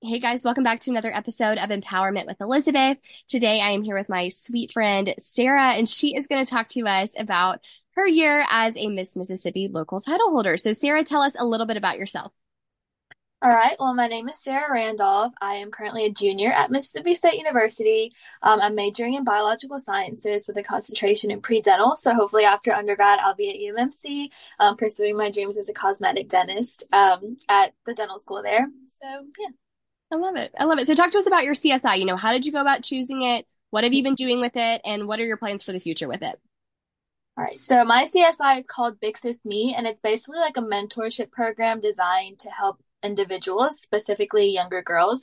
Hey guys, welcome back to another episode of Empowerment with Elizabeth. Today I am here with my sweet friend Sarah, and she is going to talk to us about her year as a Miss Mississippi local title holder. So, Sarah, tell us a little bit about yourself. All right. Well, my name is Sarah Randolph. I am currently a junior at Mississippi State University. Um, I'm majoring in biological sciences with a concentration in pre-dental. So hopefully after undergrad, I'll be at UMMC, um, pursuing my dreams as a cosmetic dentist, um, at the dental school there. So yeah. I love it. I love it. So, talk to us about your CSI. You know, how did you go about choosing it? What have you been doing with it? And what are your plans for the future with it? All right. So my CSI is called Big Sis Me, and it's basically like a mentorship program designed to help individuals, specifically younger girls.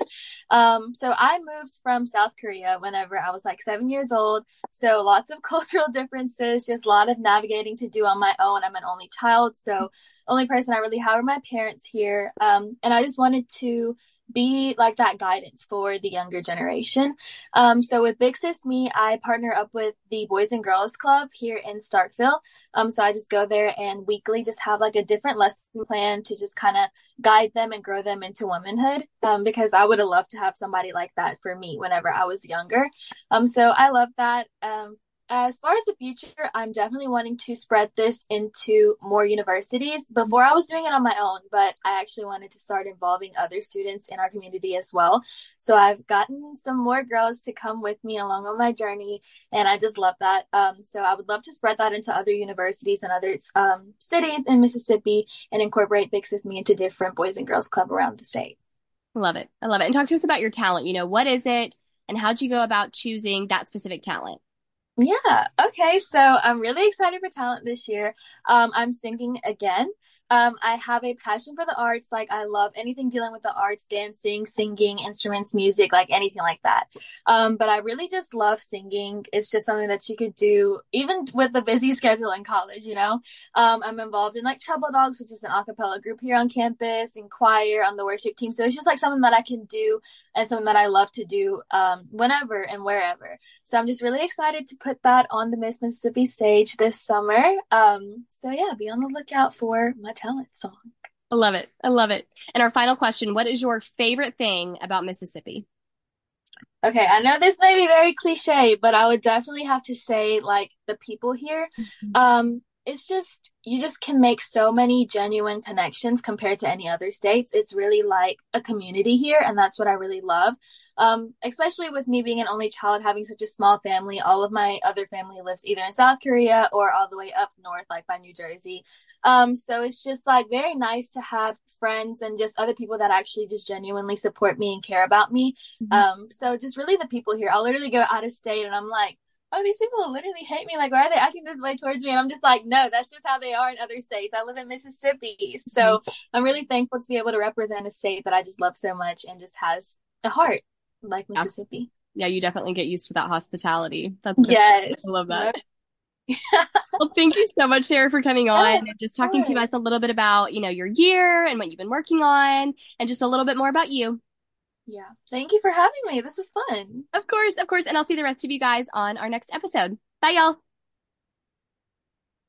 Um, so I moved from South Korea whenever I was like seven years old. So lots of cultural differences, just a lot of navigating to do on my own. I'm an only child, so only person I really have are my parents here. Um, and I just wanted to be like that guidance for the younger generation. Um, so with Big Sis Me, I partner up with the Boys and Girls Club here in Starkville. Um, so I just go there and weekly just have like a different lesson plan to just kind of guide them and grow them into womanhood. Um, because I would have loved to have somebody like that for me whenever I was younger. Um, so I love that. Um, as far as the future, I'm definitely wanting to spread this into more universities. Before I was doing it on my own, but I actually wanted to start involving other students in our community as well. So I've gotten some more girls to come with me along on my journey, and I just love that. Um, so I would love to spread that into other universities and other um, cities in Mississippi and incorporate Big Sis Me into different Boys and Girls Club around the state. Love it. I love it. And talk to us about your talent. You know, what is it, and how'd you go about choosing that specific talent? Yeah. Okay. So I'm really excited for talent this year. Um, I'm singing again. Um, I have a passion for the arts. Like I love anything dealing with the arts, dancing, singing, instruments, music, like anything like that. Um, but I really just love singing. It's just something that you could do even with the busy schedule in college, you know? Um, I'm involved in like Treble Dogs, which is an acapella group here on campus and choir on the worship team. So it's just like something that I can do and something that I love to do, um, whenever and wherever. So I'm just really excited to put that on the Miss Mississippi stage this summer. Um, so yeah, be on the lookout for my talent song. I love it. I love it. And our final question What is your favorite thing about Mississippi? Okay, I know this may be very cliche, but I would definitely have to say like the people here. Mm-hmm. Um, it's just you just can make so many genuine connections compared to any other states. It's really like a community here, and that's what I really love. Um, especially with me being an only child, having such a small family, all of my other family lives either in South Korea or all the way up north, like by New Jersey. Um, so it's just like very nice to have friends and just other people that actually just genuinely support me and care about me. Mm-hmm. Um, so just really the people here. I'll literally go out of state and I'm like, oh, these people literally hate me. Like, why are they acting this way towards me? And I'm just like, no, that's just how they are in other states. I live in Mississippi. So mm-hmm. I'm really thankful to be able to represent a state that I just love so much and just has a heart like Mississippi. Yeah, you definitely get used to that hospitality. That's so yes. Cool. I love that. well, thank you so much, Sarah, for coming on yes, and just talking to us a little bit about, you know, your year and what you've been working on and just a little bit more about you. Yeah. Thank you for having me. This is fun. Of course, of course. And I'll see the rest of you guys on our next episode. Bye, y'all.